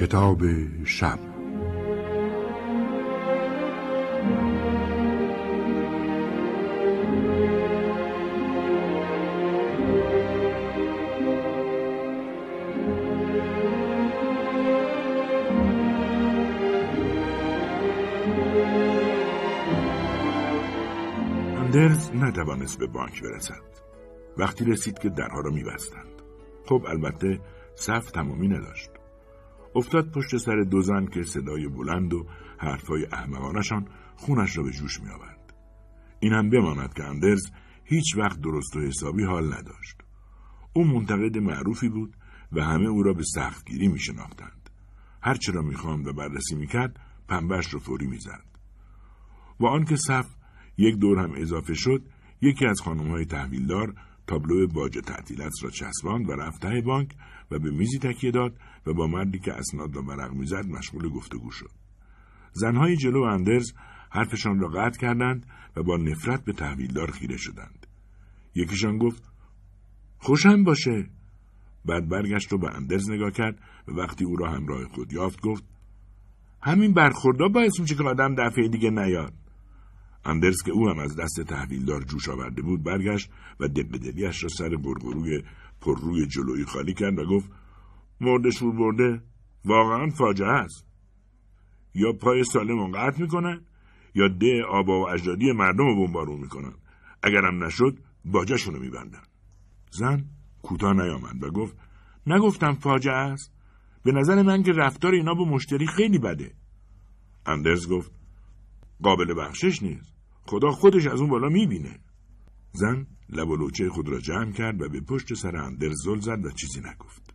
کتاب شب. اندرز نتوانست به بانک برسد. وقتی رسید که درها را میبستند. خب البته صف تمامی نداشت. افتاد پشت سر دو زن که صدای بلند و حرفهای احمقانشان خونش را به جوش میآورد این هم بماند که اندرز هیچ وقت درست و حسابی حال نداشت او منتقد معروفی بود و همه او را به سختگیری می شناختند. هرچه را می‌خواند و بررسی می‌کرد پنبهش را فوری می‌زد. با آنکه صف یک دور هم اضافه شد یکی از های تحویلدار تابلو باجه تعطیل است را چسباند و رفت ته بانک و به میزی تکیه داد و با مردی که اسناد را ورق می‌زد مشغول گفتگو شد. زنهای جلو اندرز حرفشان را قطع کردند و با نفرت به تحویلدار خیره شدند. یکیشان گفت خوشم باشه. بعد برگشت و به اندرز نگاه کرد و وقتی او را همراه خود یافت گفت همین برخوردها باعث میشه که آدم دفعه دیگه نیاد. اندرز که او هم از دست تحویلدار جوش آورده بود برگشت و دل دلیش را سر برگروی پر روی جلویی خالی کرد و گفت مرده شور برده واقعا فاجعه است. یا پای سالم قطع می‌کنن یا ده آبا و اجدادی مردم رو بمبارون می‌کنن. اگرم نشد باجهشون رو میبندن. زن کوتاه نیامد و گفت نگفتم فاجعه است. به نظر من که رفتار اینا با مشتری خیلی بده. اندرز گفت قابل بخشش نیست. خدا خودش از اون بالا می‌بینه زن لب و خود را جمع کرد و به پشت سر اندرز زل زد و چیزی نگفت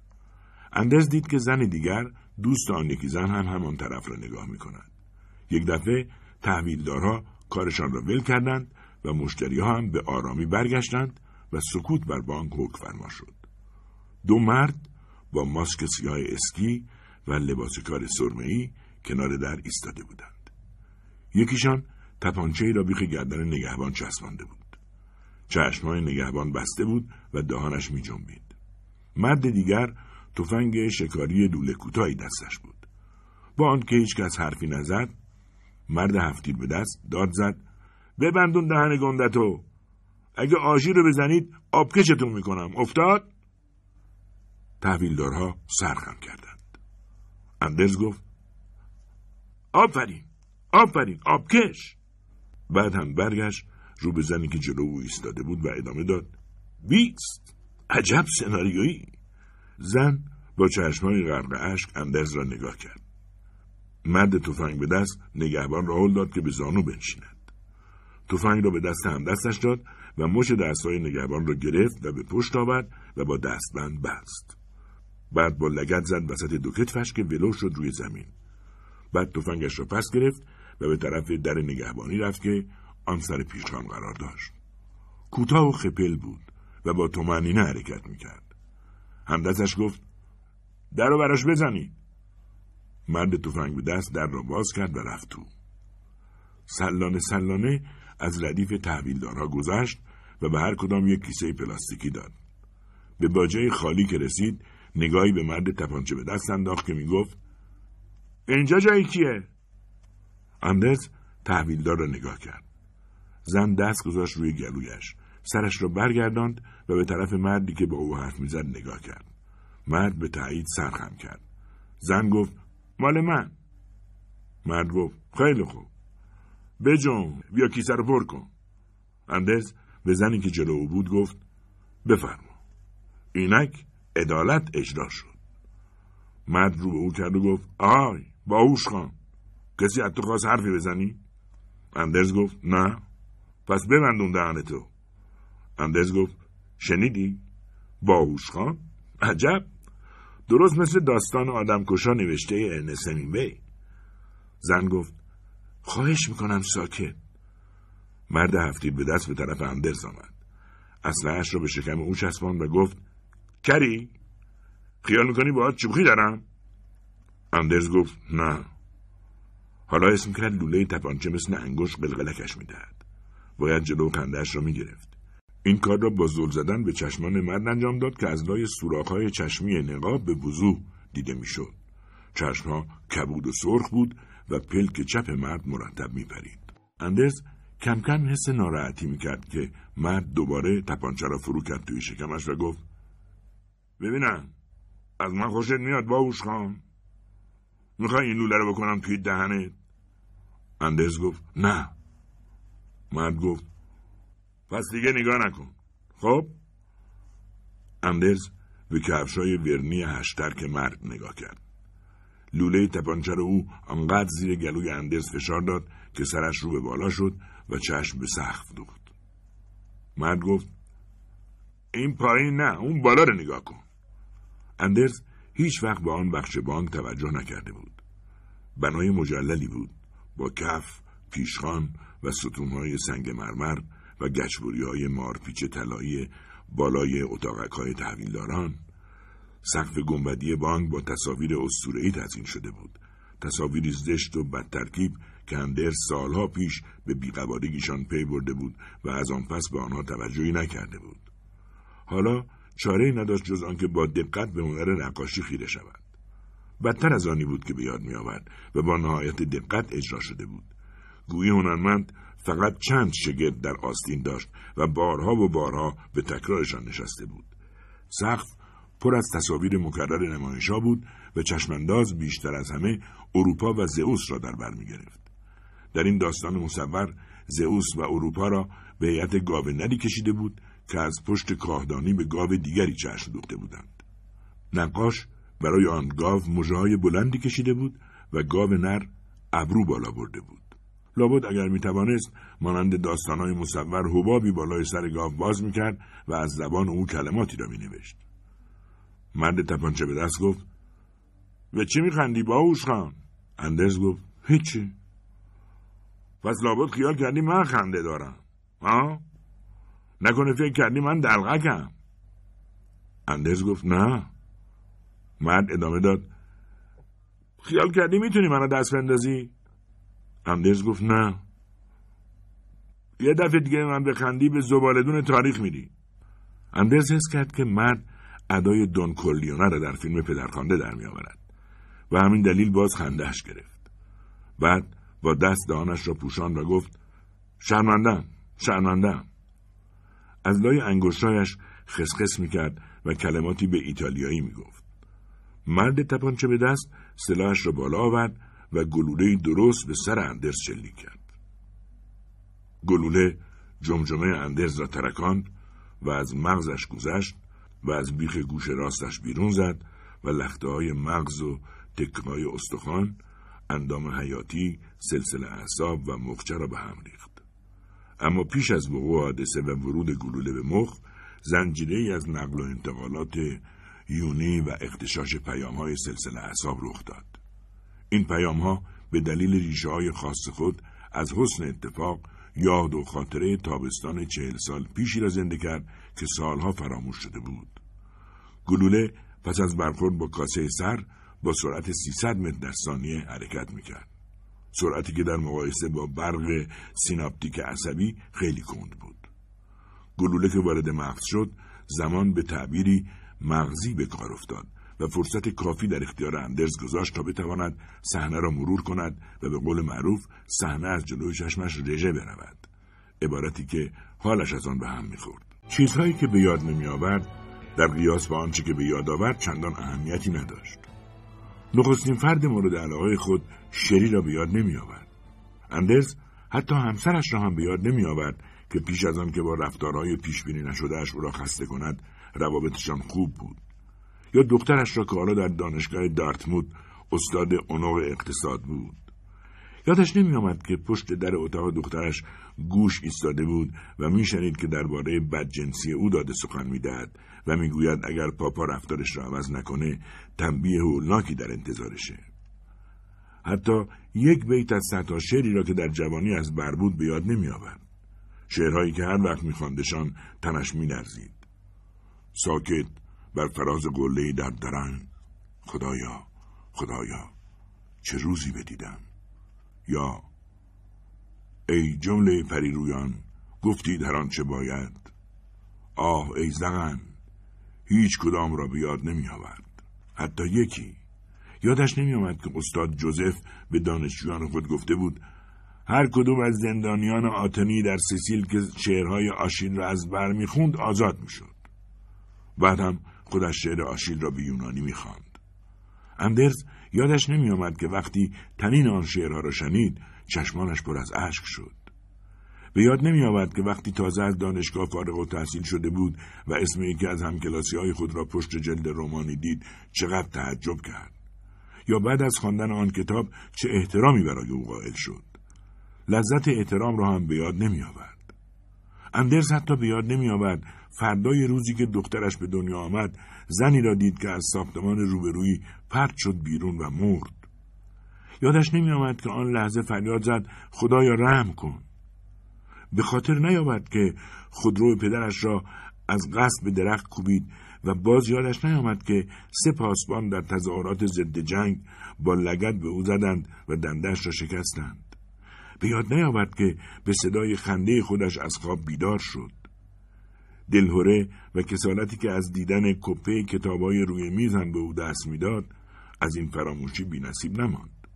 اندرز دید که زن دیگر دوست آن یکی زن هم همان طرف را نگاه می کند. یک دفعه تحویلدارها کارشان را ول کردند و مشتری ها هم به آرامی برگشتند و سکوت بر بانک حکم فرما شد. دو مرد با ماسک سیاه اسکی و لباس کار سرمه‌ای کنار در ایستاده بودند. یکیشان تپانچه را بیخ گردن نگهبان چسبانده بود. چشمهای نگهبان بسته بود و دهانش می جنبید. مرد دیگر تفنگ شکاری دوله کوتاهی دستش بود. با آنکه هیچکس حرفی نزد مرد هفتیر به دست داد زد ببندون دهن گندتو اگه آژی رو بزنید آبکشتون می‌کنم افتاد تحویلدارها سرخم کردند اندرز گفت آفرین آفرین آبکش بعد هم برگشت رو به زنی که جلو او ایستاده بود و ادامه داد. بیست! عجب سناریویی! زن با چشمای غرق اشک اندرز را نگاه کرد. مرد تفنگ به دست نگهبان را هل داد که به زانو بنشیند. تفنگ را به دست هم دستش داد و مش دستهای نگهبان را گرفت و به پشت آورد و با دستبند بست. بعد با لگت زد وسط دو کتفش که ولو شد روی زمین. بعد تفنگش را پس گرفت و به طرف در نگهبانی رفت که آن سر پیشخان قرار داشت. کوتاه و خپل بود و با تومنینه حرکت می‌کرد. همدستش گفت در رو براش بزنید مرد تفنگ به دست در را باز کرد و رفت تو. سلانه سلانه از ردیف تحویلدارها گذشت و به هر کدام یک کیسه پلاستیکی داد. به باجه خالی که رسید نگاهی به مرد تپانچه به دست انداخت که می‌گفت اینجا جایی کیه؟ اندرز تحویلدار را نگاه کرد. زن دست گذاشت روی گلویش. سرش را برگرداند و به طرف مردی که با او حرف می‌زد نگاه کرد. مرد به تایید سرخم کرد. زن گفت مال من. مرد گفت خیلی خوب. بجنب بیا کیسه رو پر کن. اندرز به زنی که جلو او بود گفت بفرما. اینک عدالت اجرا شد. مرد رو به او کرد و گفت آی باهوش خان. کسی از تو خواست حرفی بزنی؟ اندرز گفت نه. پس ببند اون دهنتو. اندرز گفت شنیدی؟ باهوش خان؟ عجب. درست مثل داستان آدم کشا نوشته ارنست بی زن گفت خواهش می‌کنم ساکت. مرد هفتیر به دست به طرف اندرز آمد. اسلحهاش را به شکم او چسباند و گفت کری؟ خیال می‌کنی با تو شوخی دارم؟ اندرز گفت نه. حالا اسم کرد لوله تپانچه مثل انگشت قلقلکش می‌دهد. باید جلو خندهاش را می‌گرفت. این کار را با زل زدن به چشمان مرد انجام داد که از لای سوراخ‌های چشمی نقاب به وضوح دیده می‌شد. چشمها کبود و سرخ بود و پلک چپ مرد مرتب میپرید. اندرز کم کم حس ناراحتی می‌کرد که مرد دوباره تپانچه را فرو کرد توی شکمش و گفت ببینم از من خوشت میاد باوش خان؟ می‌خوای این لوله رو بکنم توی دهنت اندرز گفت نه. مرد گفت پس دیگه نگاه نکن. خب؟ اندرز به کفشای ورنی هشترک مرد نگاه کرد. لوله تپانچه او آنقدر زیر گلوی اندرز فشار داد که سرش رو به بالا شد و چشم به سقف دوخت. مرد گفت این پایین نه اون بالا رو نگاه کن. اندرز هیچ وقت به آن بخش بانک توجه نکرده بود. بنای مجللی بود با کف پیشخان و ستونهای سنگ مرمر و گچبری های مارپیچ طلایی بالای اتاقک های تحویلداران. سقف گنبدی بانک با تصاویر اسطوره‌ای تزیین شده بود. تصاویری زشت و بدترکیب که اندرز سالها پیش به بیقوارگیشان پی برده بود و از آن پس به آنها توجهی نکرده بود. حالا چاره نداشت جز آنکه با دقت به هنر نقاشی خیره شود. بدتر از آنی بود که به یاد میآورد و با نهایت دقت اجرا شده بود. گویی هنرمند فقط چند شگرد در آستین داشت و بارها و بارها به تکرارشان نشسته بود. سقف پر از تصاویر مکرر نمایشا بود و چشمانداز بیشتر از همه اروپا و زئوس را در بر می گرفت. در این داستان مصور زئوس و اروپا را به هیئت گاو نری کشیده بود که از پشت کاهدانی به گاو دیگری چشم دوخته بودند. نقاش برای آن گاو مژههای بلندی کشیده بود و گاو نر ابرو بالا برده بود. لابد اگر می توانست مانند داستانهای مصور حبابی بالای سر گاو باز می‌کرد و از زبان او کلماتی را می نوشت. مرد تپانچه به دست گفت به چی میخندی باوش خان؟ اندرز گفت هیچی پس لابد خیال کردی من خنده دارم ها؟ نکنه فکر کردی من دلقکم. اندرز گفت نه. مرد ادامه داد. خیال کردی می‌تونی منو دست بندازی؟ اندرز گفت نه. یه دفعه دیگه به من بخندی به زبالدون تاریخ میری. اندرز حس کرد که مرد ادای دون کورلیونه را در فیلم پدرخوانده در میآورد و همین دلیل باز خندهش گرفت. بعد با دست دهانش را پوشاند و گفت شرمندم شرمندم. از لای انگشتایش خسخس می‌کرد و کلماتی به ایتالیایی می‌گفت. مرد تپانچه به دست سلاحش را بالا آورد و گلوله درست به سر اندرز شلیک کرد. گلوله جمجمه اندرز را ترکاند و از مغزش گذشت و از بیخ گوش راستش بیرون زد و لخته های مغز و تکه‌های استخوان اندام حیاتی سلسله اعصاب و مخچه را به هم ریخت. اما پیش از وقوع حادثه و ورود گلوله به مخ زنجیره ای از نقل و انتقالات یونی و اختشاش پیام های سلسله اعصاب رخ داد این پیام ها به دلیل ریشه های خاص خود از حسن اتفاق یاد و خاطره تابستان چهل سال پیشی را زنده کرد که سالها فراموش شده بود. گلوله پس از برخورد با کاسه سر با سرعت 300 متر در ثانیه حرکت می‌کرد. سرعتی که در مقایسه با برق سیناپتیک عصبی خیلی کند بود. گلوله که وارد مغز شد زمان به تعبیری مغزی به کار افتاد و فرصت کافی در اختیار اندرز گذاشت تا بتواند صحنه را مرور کند و به قول معروف صحنه از جلوی چشمش رژه برود. عبارتی که حالش از آن به هم می‌خورد. چیزهایی که به یاد نمیآورد در قیاس با آنچه که به یاد آورد چندان اهمیتی نداشت. نخستین فرد مورد علاقه خود شری را به یاد نمیآورد. اندرز حتی همسرش را هم به یاد نمیآورد که پیش از آن که با رفتارهای پیشبینی نشدهاش او را خسته کند روابطشان خوب بود. یا دخترش را که حالا در دانشگاه دارتمود استاد اونوق اقتصاد بود. یادش نمی آمد که پشت در اتاق دخترش گوش ایستاده بود و میشنید که درباره بدجنسی او داده سخن می‌دهد و می‌گوید اگر پاپا رفتارش را عوض نکنه تنبیه هولناکی در انتظارشه. حتی یک بیت از ستا شعری را که در جوانی از بربود به یاد نمی آورد. شعرهایی که هر وقت میخواندشان تنش مینرزید ساکت بر فراز قله در درن. خدایا خدایا چه روزی بدیدم. یا ای جمله پریرویان گفتی در آنچه باید. آه ای زغن هیچ کدام را بیاد نمی آورد. حتی یکی. یادش نمیآمد که استاد جوزف به دانشجویان خود گفته بود هر کدوم از زندانیان آتنی در سیسیل که شعرهای آشیل را از بر می‌خوند آزاد می‌شد بعد هم خودش شعر آشیل را به یونانی می‌خواند اندرز یادش نمیآمد که وقتی تنین آن شعرها را شنید چشمانش پر از اشک شد. به یاد نمی که وقتی تازه از دانشگاه فارغ و تحصیل شده بود و اسم یکی از همکلاسی های خود را پشت جلد رومانی دید چقدر تعجب کرد. یا بعد از خواندن آن کتاب چه احترامی برای او قائل شد. لذت احترام را هم به یاد نمی آورد اندرز حتی به یاد نمی آورد فردای روزی که دخترش به دنیا آمد زنی را دید که از ساختمان روبرویی پرت شد بیرون و مرد. یادش نمی آمد که آن لحظه فریاد زد خدایا رحم کن. به خاطر نیاورد که خودرو پدرش را از قصد به درخت کوبید و باز یادش نیامد که سه پاسبان در تظاهرات ضد جنگ با لگت به او زدند و دندش را شکستند. به یاد نیاورد که به صدای خنده خودش از خواب بیدار شد. دلهوره و کسالتی که از دیدن کپه کتابای روی میزن به او دست می‌داد از این فراموشی بینصیب نماند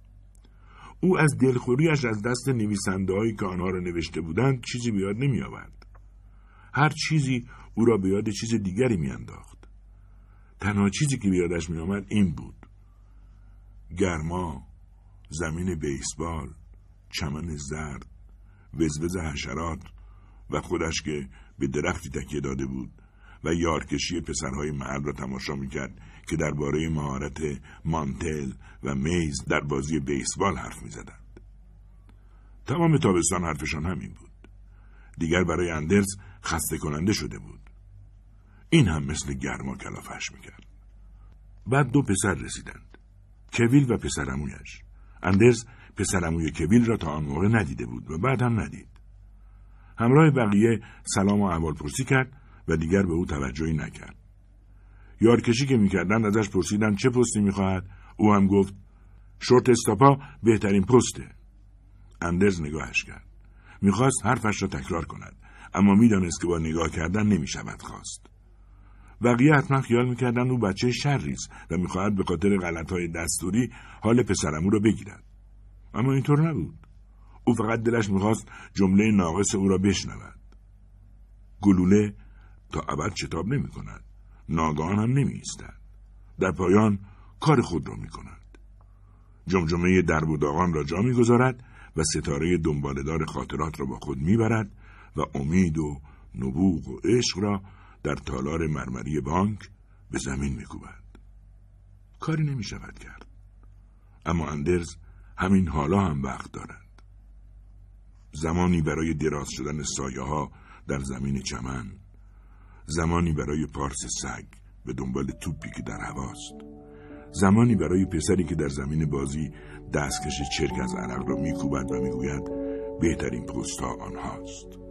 او از دلخوریش از دست نویسنده که آنها را نوشته بودند چیزی به یاد نمی آورد. هر چیزی او را به یاد چیز دیگری میانداخت. تنها چیزی که به یادش می آمد این بود. گرما، زمین بیسبال، چمن زرد، وزوز حشرات و خودش که به درختی تکیه داده بود و یارکشی پسرهای محل را تماشا می‌کرد که درباره مهارت مانتل و میز در بازی بیسبال حرف می‌زدند. تمام تابستان حرفشان همین بود. دیگر برای اندرز خسته کننده شده بود. این هم مثل گرما کلافش می‌کرد. بعد دو پسر رسیدند. کویل و پسرمویش اندرز پسرموی کویل را تا آن موقع ندیده بود و بعد هم ندید. همراه بقیه سلام و احوال پرسی کرد و دیگر به او توجهی نکرد. یارکشی که می‌کردند ازش پرسیدن چه پستی می‌خواهد؟ او هم گفت شورت استاپا بهترین پسته. اندرز نگاهش کرد. می‌خواست حرفش را تکرار کند اما می‌دانست که با نگاه کردن نمی‌شود خواست. بقیه حتما خیال می‌کردند او بچه شری و می‌خواهد به خاطر غلطهای دستوری حال پسرمو را بگیرد. اما اینطور نبود. او فقط دلش می‌خواست جمله ناقص او را بشنود. گلوله تا ابد شتاب نمی کند. ناگهان هم نمی در پایان کار خود را می کند. جمجمه درب و داغان را جا می گذارد و ستاره دنبالدار خاطرات را با خود می برد و امید و نبوغ و عشق را در تالار مرمری بانک به زمین می کوبد. کاری نمی شود کرد. اما اندرز همین حالا هم وقت دارد. زمانی برای دراز شدن سایه ها در زمین چمن زمانی برای پارس سگ به دنبال توپی که در هواست. زمانی برای پسری که در زمین بازی دستکش چرک از عرق را میکوبد و می‌گوید بهترین پست ها آنهاست.